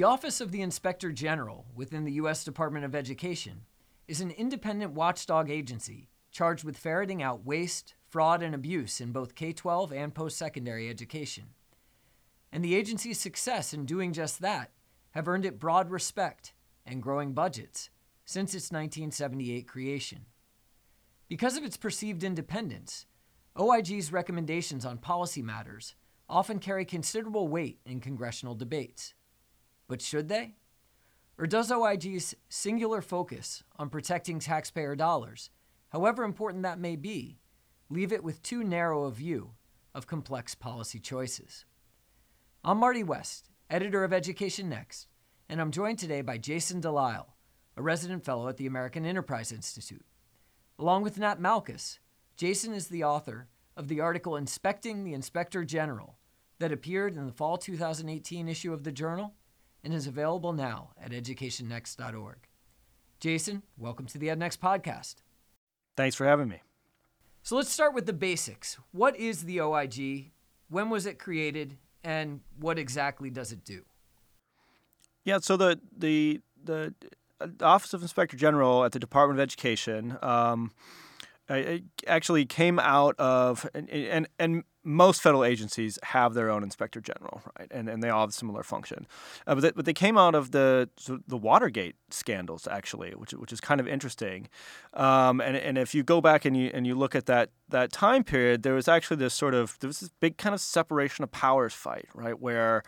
The Office of the Inspector General within the U.S. Department of Education is an independent watchdog agency charged with ferreting out waste, fraud, and abuse in both K 12 and post secondary education. And the agency's success in doing just that have earned it broad respect and growing budgets since its 1978 creation. Because of its perceived independence, OIG's recommendations on policy matters often carry considerable weight in congressional debates. But should they? Or does OIG's singular focus on protecting taxpayer dollars, however important that may be, leave it with too narrow a view of complex policy choices? I'm Marty West, editor of Education Next, and I'm joined today by Jason Delisle, a resident fellow at the American Enterprise Institute. Along with Nat Malkus, Jason is the author of the article Inspecting the Inspector General that appeared in the fall 2018 issue of the Journal and is available now at educationnext.org. Jason, welcome to the EdNext podcast. Thanks for having me. So let's start with the basics. What is the OIG? When was it created? And what exactly does it do? Yeah, so the the the Office of Inspector General at the Department of Education um, it actually came out of and, and and most federal agencies have their own inspector general, right? And and they all have a similar function. Uh, but, they, but they came out of the the Watergate scandals actually, which which is kind of interesting. Um, and and if you go back and you and you look at that that time period, there was actually this sort of there was this big kind of separation of powers fight, right? Where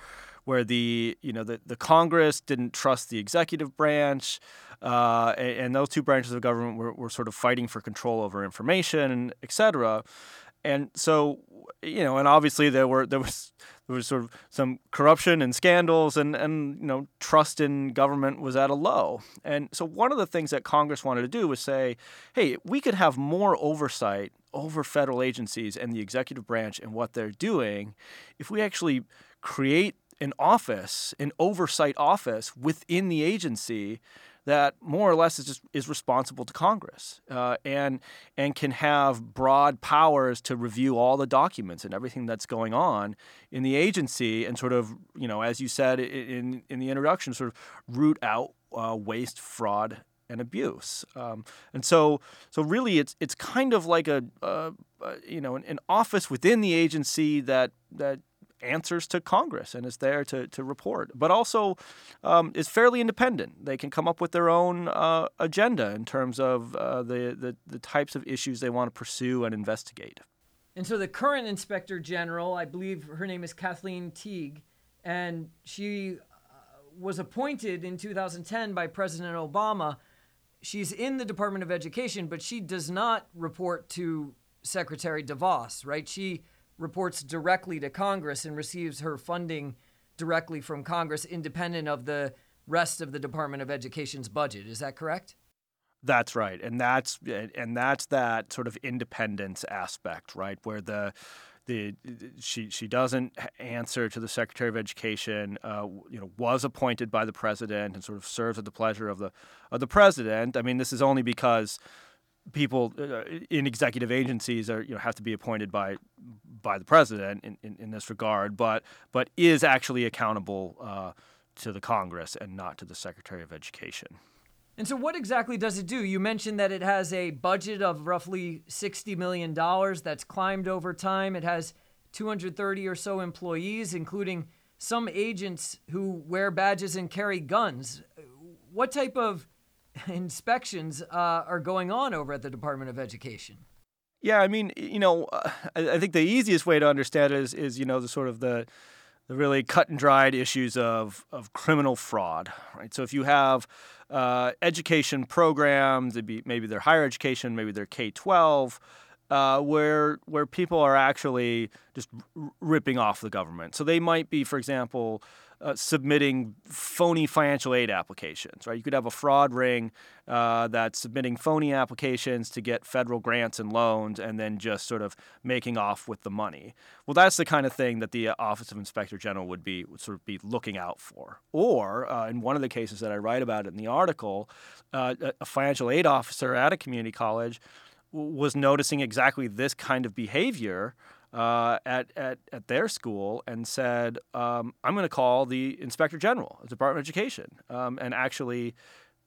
where the you know the, the Congress didn't trust the executive branch, uh, and, and, those two branches of government were, were sort of fighting for control over information, et cetera. And so, you know, and obviously there were there was there was sort of some corruption and scandals, and and you know, trust in government was at a low. And so, one of the things that Congress wanted to do was say, hey, we could have more oversight over federal agencies and the executive branch and what they're doing if we actually create an office, an oversight office within the agency that more or less is just is responsible to Congress uh, and and can have broad powers to review all the documents and everything that's going on in the agency and sort of you know as you said in in the introduction sort of root out uh, waste, fraud, and abuse. Um, and so, so really, it's it's kind of like a, uh, uh, you know an, an, office within the agency that that answers to Congress and is there to, to report, but also um, is fairly independent. They can come up with their own uh, agenda in terms of uh, the, the, the types of issues they want to pursue and investigate. And so the current inspector general, I believe her name is Kathleen Teague, and she uh, was appointed in 2010 by President Obama. She's in the Department of Education, but she does not report to Secretary DeVos, right? She reports directly to Congress and receives her funding directly from Congress, independent of the rest of the Department of Education's budget. Is that correct? That's right, and that's and that's that sort of independence aspect, right, where the the she she doesn't answer to the Secretary of Education. Uh, you know, was appointed by the president and sort of serves at the pleasure of the of the president. I mean, this is only because people uh, in executive agencies are you know have to be appointed by by the president in, in, in this regard, but but is actually accountable uh, to the Congress and not to the Secretary of Education. And so, what exactly does it do? You mentioned that it has a budget of roughly $60 million that's climbed over time. It has 230 or so employees, including some agents who wear badges and carry guns. What type of inspections uh, are going on over at the Department of Education? Yeah, I mean, you know, uh, I, think the easiest way to understand it is, is you know, the sort of the the really cut and dried issues of of criminal fraud, right? So if you have uh, education programs, be, maybe they're higher education, maybe they're K twelve. Uh, where where people are actually just r- ripping off the government. So they might be, for example, uh, submitting phony financial aid applications, right? You could have a fraud ring uh, that's submitting phony applications to get federal grants and loans and then just sort of making off with the money. Well, that's the kind of thing that the Office of Inspector General would be would sort of be looking out for. Or uh, in one of the cases that I write about in the article, uh, a financial aid officer at a community college was noticing exactly this kind of behavior uh, at, at, at their school and said, um, I'm going to call the inspector general of the Department of Education. Um, and actually,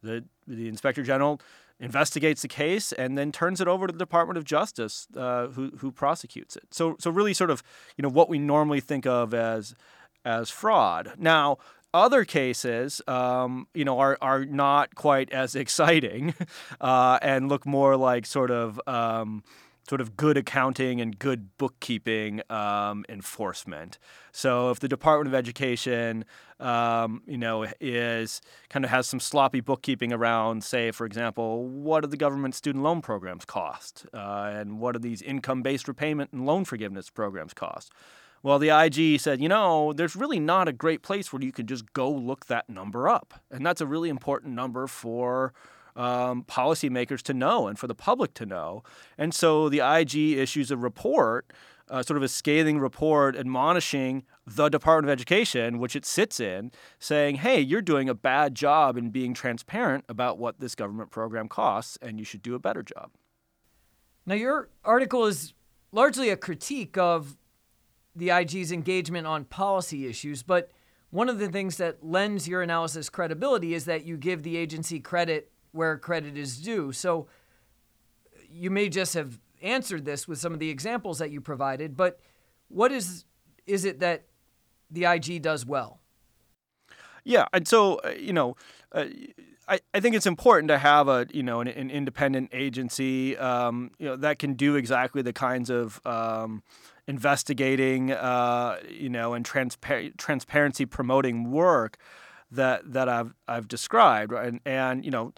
the, the inspector general investigates the case and then turns it over to the Department of Justice, uh, who, who prosecutes it. So, so really, sort of, you know, what we normally think of as as fraud. Now, other cases, um, you know, are are not quite as exciting, uh, and look more like sort of. Um, sort of good accounting and good bookkeeping um, enforcement. So if the Department of Education, um, you know, is kind of has some sloppy bookkeeping around, say, for example, what do the government student loan programs cost, uh, and what do these income-based repayment and loan forgiveness programs cost? Well, the IG said, you know, there's really not a great place where you can just go look that number up, and that's a really important number for um, policymakers to know and for the public to know. And so the IG issues a report, uh, sort of a scathing report admonishing the Department of Education, which it sits in, saying, hey, you're doing a bad job in being transparent about what this government program costs, and you should do a better job. Now, your article is largely a critique of the IG's engagement on policy issues, but one of the things that lends your analysis credibility is that you give the agency credit where credit is due. So you may just have answered this with some of the examples that you provided, but what is is it that the IG does well? Yeah, and so uh, you know, uh, I, I think it's important to have a you know an, an independent agency um, you know that can do exactly the kinds of um, investigating uh, you know and transpar- transparency promoting work that that I've I've described and and you know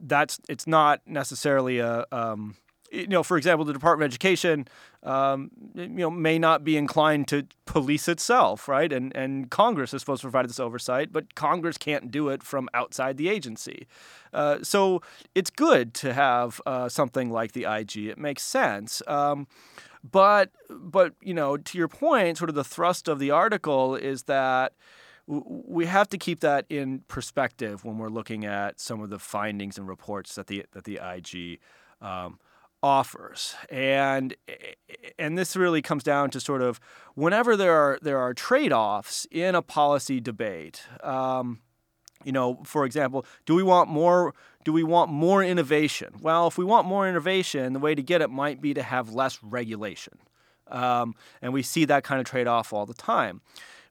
that's it's not necessarily a um, you know, for example, the Department of Education, um, you know, may not be inclined to police itself, right? And and Congress is supposed to provide this oversight, but Congress can't do it from outside the agency. Uh, so it's good to have uh, something like the IG. It makes sense. Um, but but you know, to your point, sort of the thrust of the article is that we have to keep that in perspective when we're looking at some of the findings and reports that the that the IG um, offers, and and this really comes down to sort of whenever there are there are trade offs in a policy debate. Um, you know, for example, do we want more? Do we want more innovation? Well, if we want more innovation, the way to get it might be to have less regulation, um, and we see that kind of trade off all the time.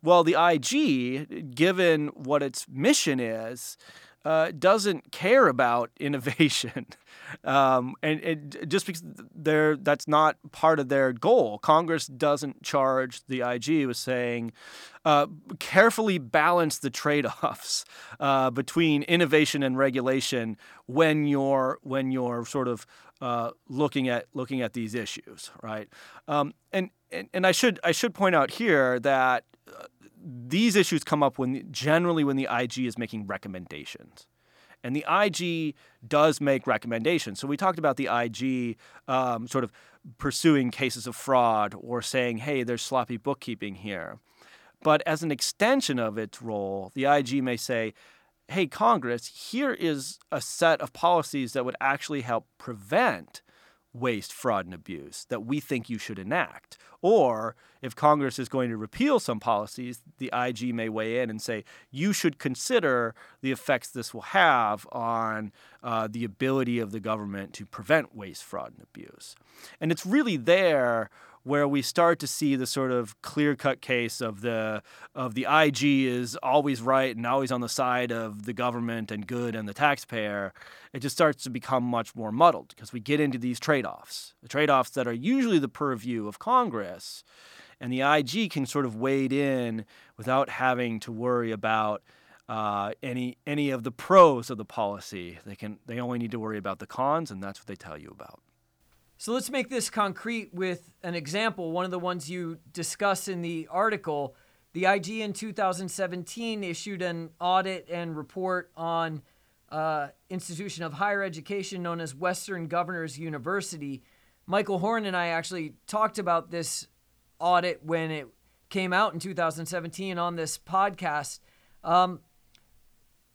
Well, the IG, given what its mission is, uh, doesn't care about innovation, um, and, just because they're that's not part of their goal. Congress doesn't charge the IG with saying, uh, carefully balance the trade-offs uh, between innovation and regulation when you're when you're sort of uh, looking at looking at these issues, right? Um, and, and and I should I should point out here that these issues come up when generally when the IG is making recommendations. And the IG does make recommendations. So we talked about the IG um, sort of pursuing cases of fraud or saying, hey, there's sloppy bookkeeping here. But as an extension of its role, the IG may say, hey, Congress, here is a set of policies that would actually help prevent waste, fraud, and abuse that we think you should enact. Or if Congress is going to repeal some policies, the IG may weigh in and say, you should consider the effects this will have on uh, the ability of the government to prevent waste, fraud, and abuse. And it's really there where we start to see the sort of clear-cut case of the of the IG is always right and always on the side of the government and good and the taxpayer, it just starts to become much more muddled because we get into these trade-offs, the trade-offs that are usually the purview of Congress, and the IG can sort of wade in without having to worry about uh, any any of the pros of the policy. They can they only need to worry about the cons, and that's what they tell you about. So let's make this concrete with an example. One of the ones you discuss in the article. The IG in 2017 issued an audit and report on uh, institution of higher education known as Western Governors University. Michael Horn and I actually talked about this audit when it came out in 2017 on this podcast. Um,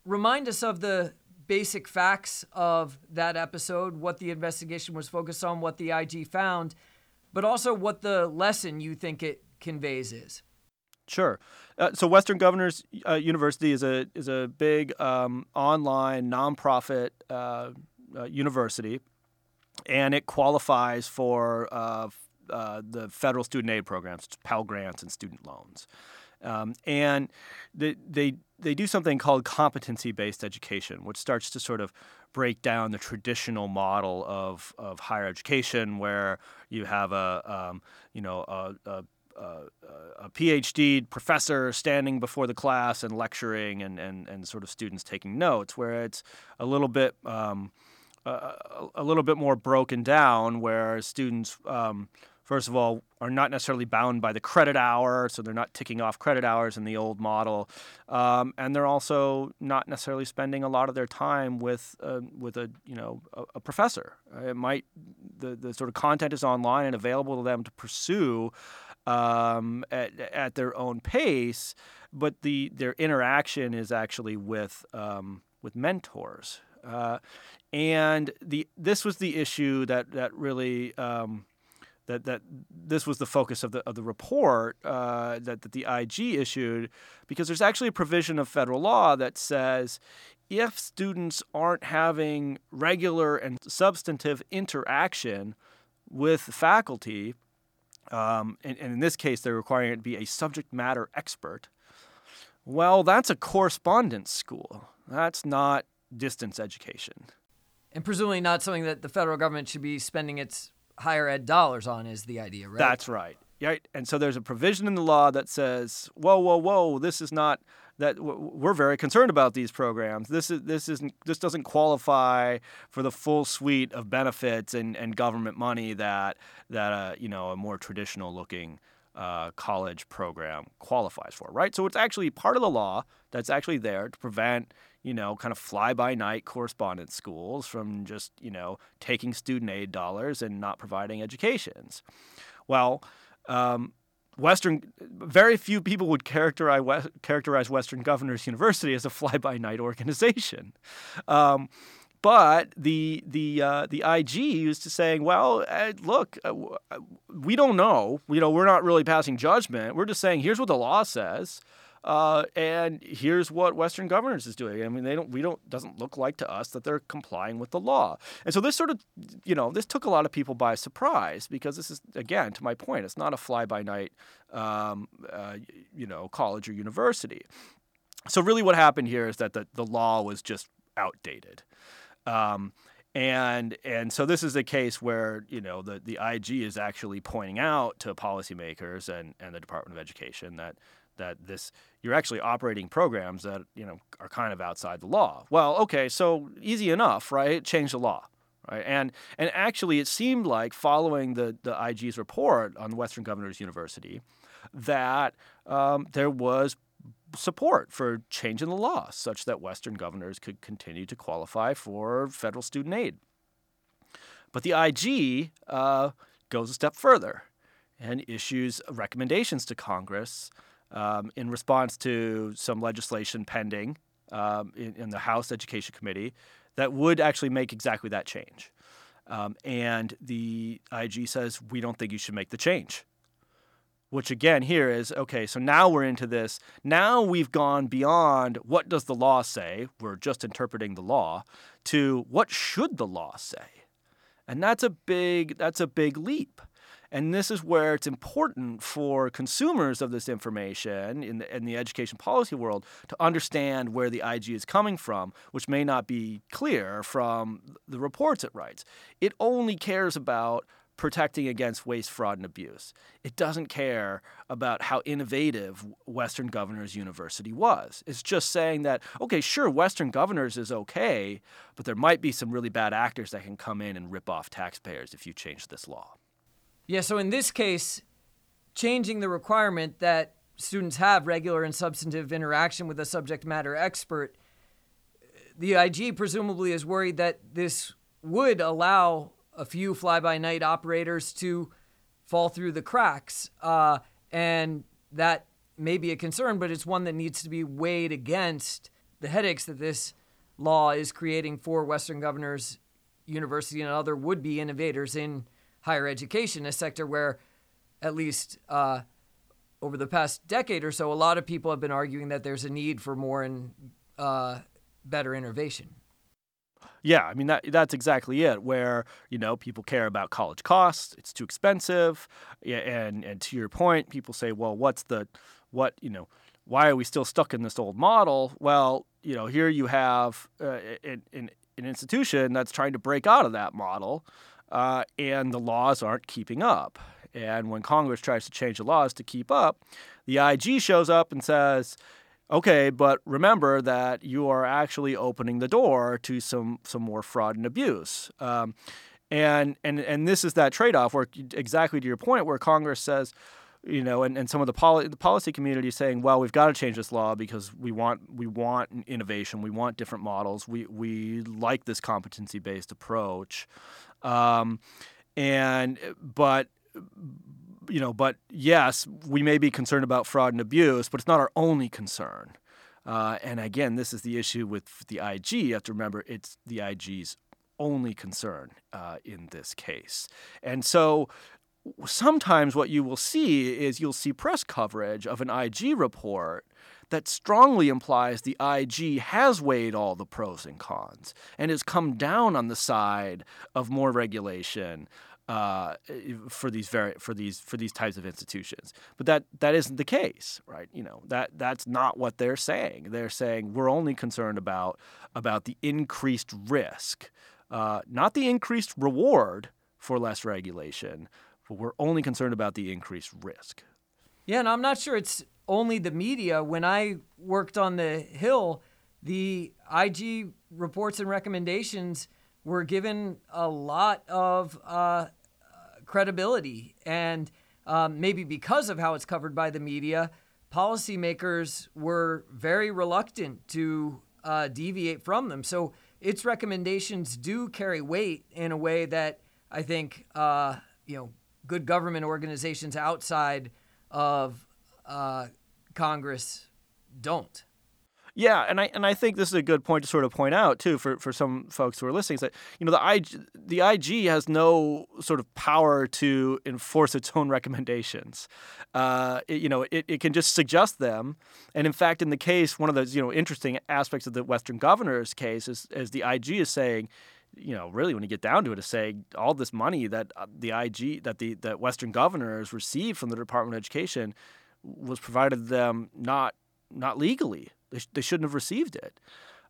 remind us of the basic facts of that episode, what the investigation was focused on, what the IG found. but also what the lesson you think it conveys is. Sure. Uh, so Western Governors uh, University is a is a big um, online nonprofit uh, uh university, and it qualifies for uh, the federal student aid programs, Pell Grants and student loans. Um, and they, they they do something called competency based education, which starts to sort of break down the traditional model of, of higher education, where you have a um, you know a, a, a, PhD professor standing before the class and lecturing, and, and, and sort of students taking notes, where it's a little bit um, a, little bit more broken down, where students um, first of all, are not necessarily bound by the credit hour, so they're not ticking off credit hours in the old model, um, and they're also not necessarily spending a lot of their time with uh, with a you know a, a professor. Uh, it might the the sort of content is online and available to them to pursue um, at at their own pace, but the their interaction is actually with um, with mentors. Uh, and the this was the issue that that really um, that that this was the focus of the of the report uh, that that the IG issued, because there's actually a provision of federal law that says if students aren't having regular and substantive interaction with faculty, um, and, and in this case they're requiring it to be a subject matter expert. Well, that's a correspondence school. That's not distance education. And presumably not something that the federal government should be spending its higher ed dollars on is the idea, right? That's right. Right. And so there's a provision in the law that says, whoa, whoa, whoa, this is not that we're very concerned about these programs. This is this isn't this doesn't qualify for the full suite of benefits and, and government money that that uh, you know a more traditional looking uh, college program qualifies for, right? So it's actually part of the law that's actually there to prevent you know, kind of fly by night correspondence schools from just, you know, taking student aid dollars and not providing educations. Well, um, Western, very few people would characterize, characterize Western Governors University as a fly by night organization. Um, but the the uh, the IG used to saying, well, uh, look, uh, we don't know. You know, we're not really passing judgment. We're just saying, here's what the law says. Uh, and here's what Western governors is doing. I mean, they don't. We don't. Doesn't look like to us that they're complying with the law. And so this sort of, you know, this took a lot of people by surprise because this is again to my point. It's not a fly by night, um, uh, you know, college or university. So really, what happened here is that the the law was just outdated. Um, and and so this is a case where you know the, the IG is actually pointing out to policymakers and, and the Department of Education that that this you're actually operating programs that you know are kind of outside the law. Well, okay, so easy enough, right? Change the law, right? And and actually, it seemed like following the the IG's report on Western Governors University that um, there was support for changing the law such that Western governors could continue to qualify for federal student aid. But the IG uh, goes a step further and issues recommendations to Congress um, in response to some legislation pending um, in, in, the House Education Committee that would actually make exactly that change. Um, and the IG says, we don't think you should make the change. Which again, here is okay, so now we're into this. Now we've gone beyond what does the law say, we're just interpreting the law, to what should the law say? And that's a big that's a big leap. And this is where it's important for consumers of this information in the, in the education policy world to understand where the IG is coming from, which may not be clear from the reports it writes. It only cares about protecting against waste, fraud, and abuse. It doesn't care about how innovative Western Governors University was. It's just saying that, okay, sure, Western Governors is okay, but there might be some really bad actors that can come in and rip off taxpayers if you change this law. Yeah, so in this case, changing the requirement that students have regular and substantive interaction with a subject matter expert, the IG presumably is worried that this would allow a few fly by night operators to fall through the cracks. Uh, and that may be a concern, but it's one that needs to be weighed against the headaches that this law is creating for Western Governors University and other would be innovators in higher education, a sector where, at least uh, over the past decade or so, a lot of people have been arguing that there's a need for more and uh, better innovation. Yeah, I mean that that's exactly it. Where you know people care about college costs, it's too expensive, and and to your point, people say, well, what's the what you know why are we still stuck in this old model? Well, you know, here you have uh, an, an, an, institution that's trying to break out of that model, uh, and the laws aren't keeping up. And when Congress tries to change the laws to keep up, the IG shows up and says, okay, but remember that you are actually opening the door to some, some more fraud and abuse. Um, and, and, and this is that trade off where, exactly to your point, where Congress says, you know, and, and some of the, poli- the policy community is saying, well, we've got to change this law because we want we want innovation, we want different models, we we like this competency based approach, um, and but you know, but yes, we may be concerned about fraud and abuse, but it's not our only concern. Uh, and again, this is the issue with the IG. You have to remember it's the IG's only concern uh, in this case. And so sometimes what you will see is you'll see press coverage of an IG report that strongly implies the IG has weighed all the pros and cons and has come down on the side of more regulation uh, for these very for these for these types of institutions. But that that isn't the case, right? You know that that's not what they're saying. They're saying we're only concerned about about the increased risk, uh, not the increased reward for less regulation but we're only concerned about the increased risk. Yeah, and I'm not sure it's only the media. When I worked on the Hill, the IG reports and recommendations were given a lot of uh, credibility. And um, maybe because of how it's covered by the media, policymakers were very reluctant to uh, deviate from them. So its recommendations do carry weight in a way that I think, uh, you know, good government organizations outside of uh, Congress don't. Yeah, and I and I think this is a good point to sort of point out too for, for some folks who are listening is that you know the IG the IG has no sort of power to enforce its own recommendations. Uh, it, you know, it, it can just suggest them, and in fact, in the case, one of those you know interesting aspects of the Western Governors case is as the IG is saying, you know, really when you get down to it, is say all this money that uh, the IG that the that Western governors received from the Department of Education was provided them not not legally. They, sh- they shouldn't have received it,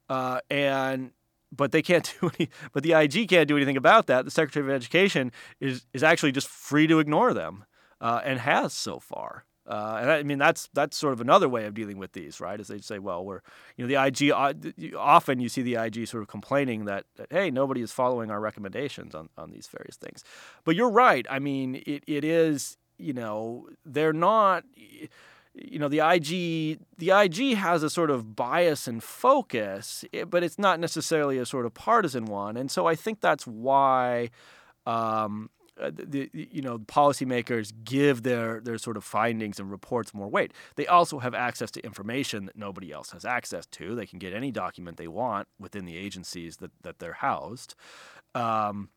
uh, and but they can't do any. But the IG can't do anything about that. The Secretary of Education is is actually just free to ignore them, uh, and has so far. Uh, and I mean that's that's sort of another way of dealing with these, right? Is they say, well, we're you know the IG uh, often you see the IG sort of complaining that, that hey nobody is following our recommendations on, on these various things, but you're right. I mean it, it is you know they're not you know the IG the IG has a sort of bias and focus, eh, but it's not necessarily a sort of partisan one, and so I think that's why. Um, uh, the, you know policymakers give their their sort of findings and reports more weight. They also have access to information that nobody else has access to. They can get any document they want within the agencies that, that they're housed. Um,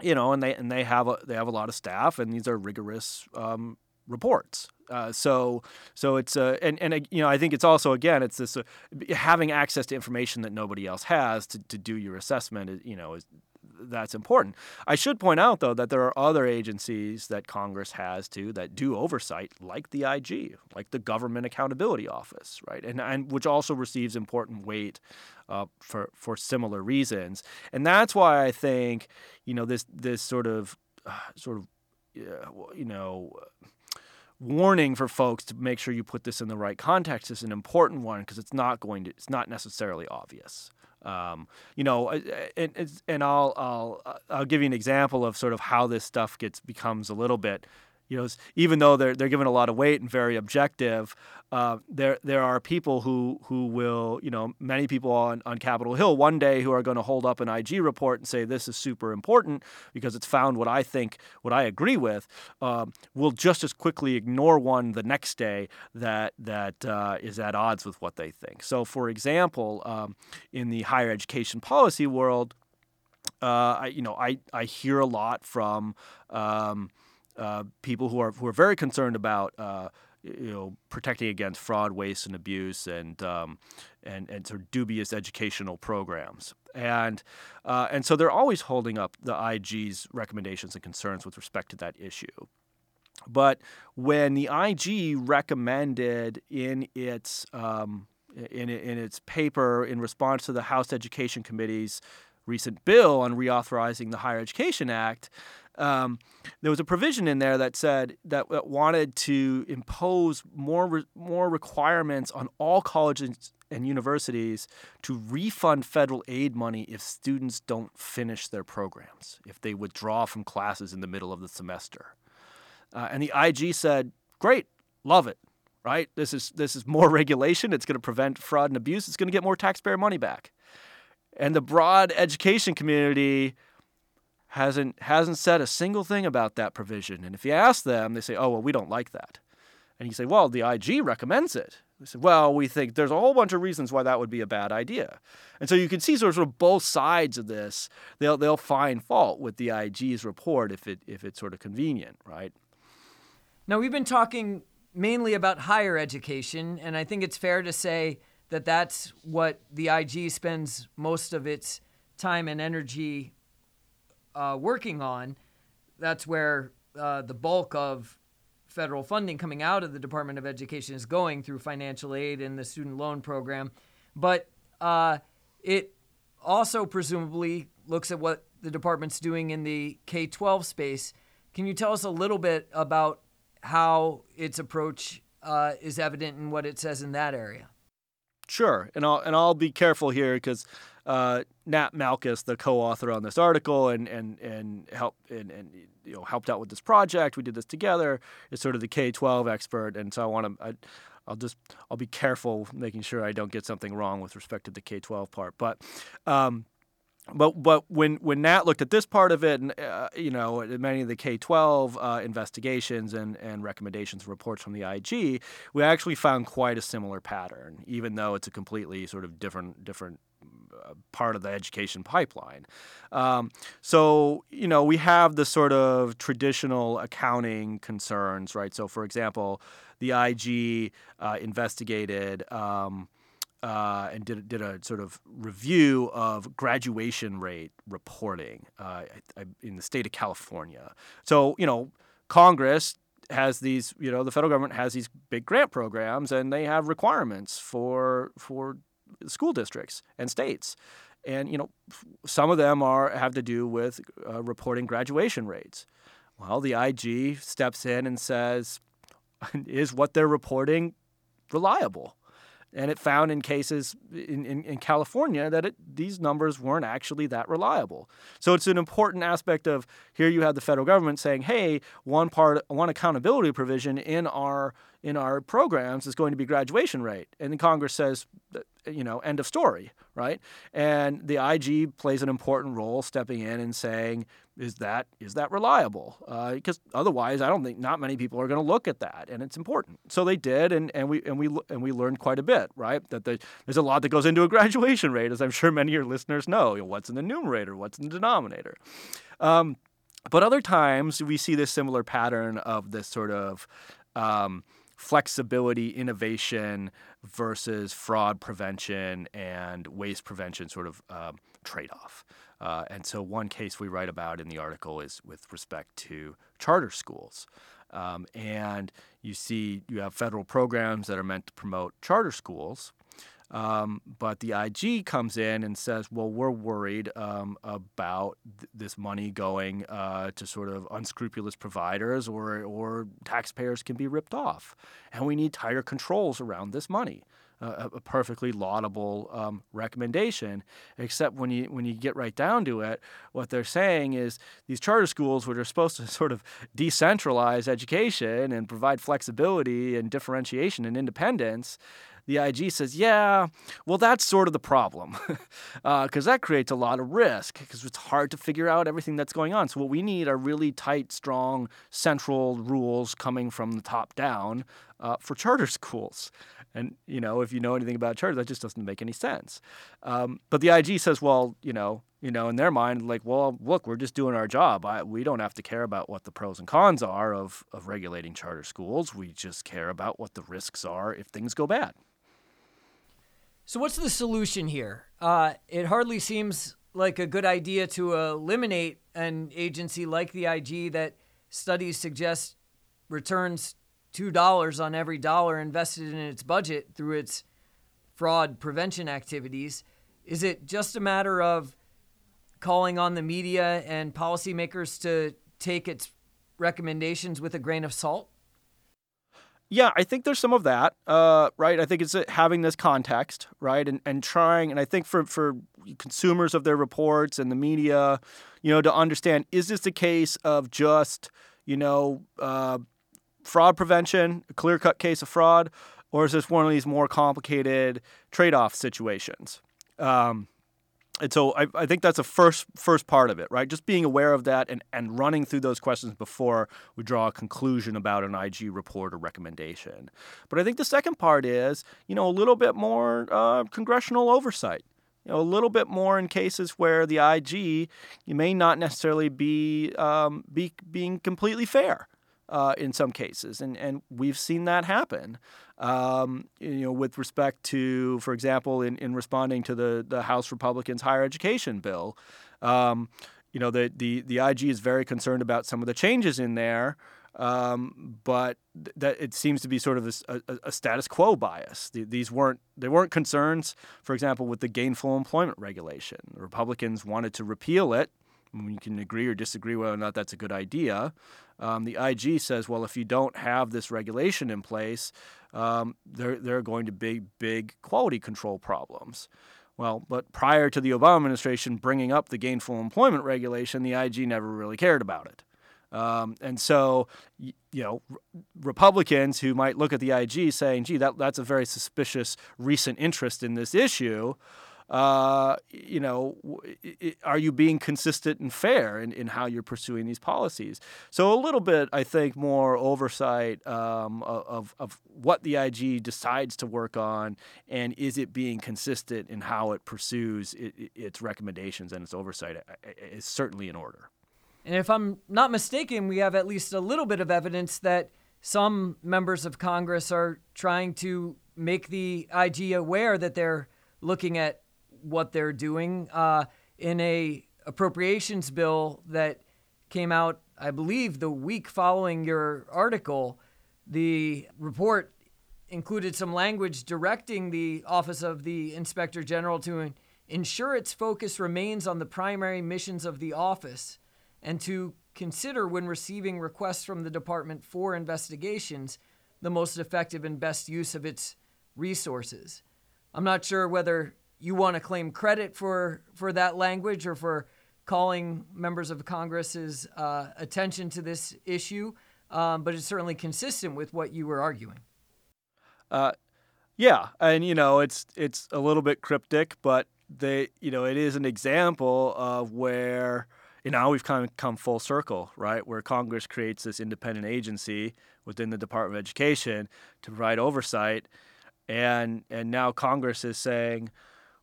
you know, and they and they have a they have a lot of staff, and these are rigorous um, reports. Uh, so so it's uh, and and uh, you know I think it's also again it's this uh, having access to information that nobody else has to, to do your assessment. You know is that's important. I should point out, though, that there are other agencies that Congress has too that do oversight, like the IG, like the Government Accountability Office, right, and and which also receives important weight uh, for for similar reasons. And that's why I think you know this this sort of uh, sort of you know warning for folks to make sure you put this in the right context is an important one because it's not going to it's not necessarily obvious. Um, you know, uh, uh, and, and I'll, I'll, uh, I'll give you an example of sort of how this stuff gets becomes a little bit you know, even though they're they're given a lot of weight and very objective, uh, there there are people who who will, you know, many people on on Capitol Hill one day who are going to hold up an IG report and say this is super important because it's found what I think, what I agree with. Um, will just as quickly ignore one the next day that that uh, is at odds with what they think. So, for example, um, in the higher education policy world uh, I, you know, I, I hear a lot from um, uh, people who are who are very concerned about uh, you know protecting against fraud, waste, and abuse, and um, and and sort of dubious educational programs, and uh, and so they're always holding up the IG's recommendations and concerns with respect to that issue. But when the IG recommended in its um, in, in its paper in response to the House Education Committee's recent bill on reauthorizing the Higher Education Act, um, there was a provision in there that said that, that wanted to impose more re- more requirements on all colleges and universities to refund federal aid money if students don't finish their programs, if they withdraw from classes in the middle of the semester. Uh, and the IG said, "Great, love it." Right? This is this is more regulation. It's going to prevent fraud and abuse. It's going to get more taxpayer money back. And the broad education community hasn't hasn't said a single thing about that provision. And if you ask them, they say, "Oh, well, we don't like that." And you say, "Well, the IG recommends it." They say, "Well, we think there's a whole bunch of reasons why that would be a bad idea." And so you can see sort of both sides of this. They'll they'll find fault with the IG's report if it if it's sort of convenient, right? Now we've been talking mainly about higher education, and I think it's fair to say that that's what the IG spends most of its time and energy uh, working on. That's where uh, the bulk of federal funding coming out of the Department of Education is going through financial aid and the student loan program. But uh, it also presumably looks at what the department's doing in the K 12 space. Can you tell us a little bit about how its approach uh, is evident in what it says in that area? Sure, and I'll and I'll be careful here because uh, Nat Malkus, the co-author on this article, and and and help and, and you know helped out with this project. We did this together. Is sort of the K twelve expert, and so I want to. I'll just I'll be careful making sure I don't get something wrong with respect to the K twelve part, but. Um, but but when when Nat looked at this part of it, and uh, you know many of the K twelve uh, investigations and and recommendations, reports from the IG, we actually found quite a similar pattern, even though it's a completely sort of different different part of the education pipeline. Um, so, you know, we have the sort of traditional accounting concerns, right? So, for example, the IG uh, investigated. Um, uh, and did, did a sort of review of graduation rate reporting uh, in the state of California. So, you know, Congress has these, you know, the federal government has these big grant programs and they have requirements for for school districts and states. And you know, some of them are have to do with uh, reporting graduation rates. Well, the IG steps in and says, "Is what they're reporting reliable?" And it found in cases in, in, in California that it, these numbers weren't actually that reliable. So it's an important aspect of here you have the federal government saying, hey, one part, one accountability provision in our in our programs is going to be graduation rate. And the Congress says, you know, end of story, right? And the IG plays an important role stepping in and saying, is that is that reliable? Uh, because otherwise, I don't think not many people are going to look at that, and it's important. So they did, and, and we and we and we learned quite a bit, right? That the, there's a lot that goes into a graduation rate, as I'm sure many of your listeners know. You know what's in the numerator, what's in the denominator. Um, but other times we see this similar pattern of this sort of um, flexibility, innovation versus fraud prevention and waste prevention sort of um, trade off. Uh, and so, one case we write about in the article is with respect to charter schools. Um, and you see, you have federal programs that are meant to promote charter schools. Um, but the IG comes in and says, well, we're worried um, about th- this money going uh, to sort of unscrupulous providers or, or taxpayers can be ripped off. And we need tighter controls around this money. Uh, a perfectly laudable um, recommendation, except when you when you get right down to it, what they're saying is these charter schools, which are supposed to sort of decentralize education and provide flexibility and differentiation and independence, the IG says, yeah, well, that's sort of the problem because uh, that creates a lot of risk because it's hard to figure out everything that's going on. So, what we need are really tight, strong, central rules coming from the top down uh, for charter schools. And, you know, if you know anything about charters, that just doesn't make any sense. Um, but the IG says, well, you know, you know, in their mind, like, well, look, we're just doing our job. I, we don't have to care about what the pros and cons are of, of regulating charter schools. We just care about what the risks are if things go bad. So, what's the solution here? Uh, it hardly seems like a good idea to eliminate an agency like the IG that studies suggest returns $2 on every dollar invested in its budget through its fraud prevention activities. Is it just a matter of calling on the media and policymakers to take its recommendations with a grain of salt? Yeah, I think there's some of that, uh, right? I think it's uh, having this context, right, and and trying, and I think for for consumers of their reports and the media, you know, to understand is this a case of just you know uh, fraud prevention, a clear cut case of fraud, or is this one of these more complicated trade off situations? Um, and so I, I think that's the first first part of it, right? Just being aware of that and, and running through those questions before we draw a conclusion about an IG report or recommendation. But I think the second part is, you know, a little bit more uh, congressional oversight. You know, a little bit more in cases where the IG you may not necessarily be um, be being completely fair uh, in some cases, and and we've seen that happen. Um, you know, with respect to, for example, in, in responding to the the House Republicans' higher education bill, um, you know, the, the the IG is very concerned about some of the changes in there. Um, but th- that it seems to be sort of a, a, a status quo bias. The, these weren't they weren't concerns, for example, with the gainful employment regulation. The Republicans wanted to repeal it. We can agree or disagree whether or not that's a good idea. Um, the IG says, well, if you don't have this regulation in place, um, there, there are going to be big quality control problems. Well, but prior to the Obama administration bringing up the gainful employment regulation, the IG never really cared about it. Um, and so, you know, Republicans who might look at the IG saying, gee, that, that's a very suspicious recent interest in this issue, uh, you know, are you being consistent and fair in, in how you're pursuing these policies? So a little bit, I think, more oversight um, of, of what the IG decides to work on, and is it being consistent in how it pursues it, its recommendations and its oversight is certainly in order. And if I'm not mistaken, we have at least a little bit of evidence that some members of Congress are trying to make the IG aware that they're looking at what they're doing uh, in a appropriations bill that came out, I believe, the week following your article. The report included some language directing the Office of the Inspector General to ensure its focus remains on the primary missions of the office and to consider when receiving requests from the department for investigations the most effective and best use of its resources. I'm not sure whether you want to claim credit for for that language or for calling members of Congress's uh, attention to this issue, um, but it's certainly consistent with what you were arguing. Uh, yeah, and you know it's it's a little bit cryptic, but they you know it is an example of where you know we've kind of come full circle, right? Where Congress creates this independent agency within the Department of Education to provide oversight, and and now Congress is saying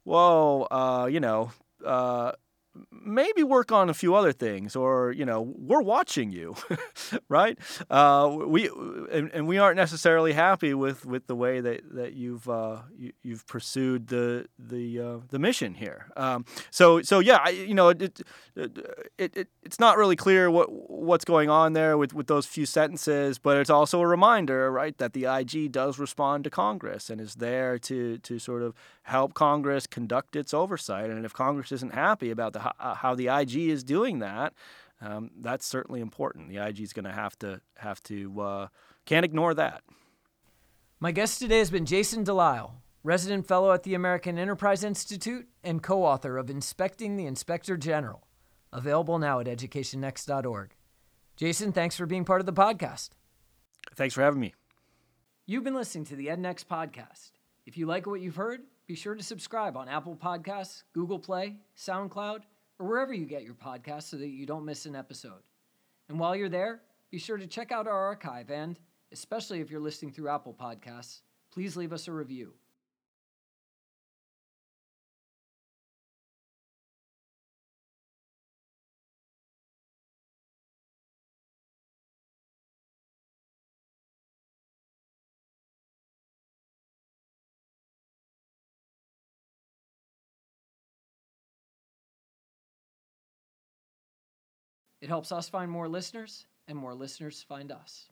well, uh, you know, uh, maybe work on a few other things or you know we're watching you right? Uh, we and, and, we aren't necessarily happy with, with the way that, that you've uh, you, have pursued the the uh, the mission here. Um, so so yeah I, you know it, it, it, it's not really clear what what's going on there with, with those few sentences but it's also a reminder right that the IG does respond to Congress and is there to to sort of help Congress conduct its oversight. And if Congress isn't happy about the the, uh, how the IG is doing that, um, that's certainly important. The IG is going to have to have to uh, can't ignore that. My guest today has been Jason Delisle, resident fellow at the American Enterprise Institute and co-author of Inspecting the Inspector General, available now at educationnext.org. Jason, thanks for being part of the podcast. Thanks for having me. You've been listening to the EdNext podcast. If you like what you've heard be sure to subscribe on Apple Podcasts, Google Play, SoundCloud, or wherever you get your podcasts so that you don't miss an episode. And while you're there, be sure to check out our archive and, especially if you're listening through Apple Podcasts, please leave us a review. It helps us find more listeners, and more listeners find us.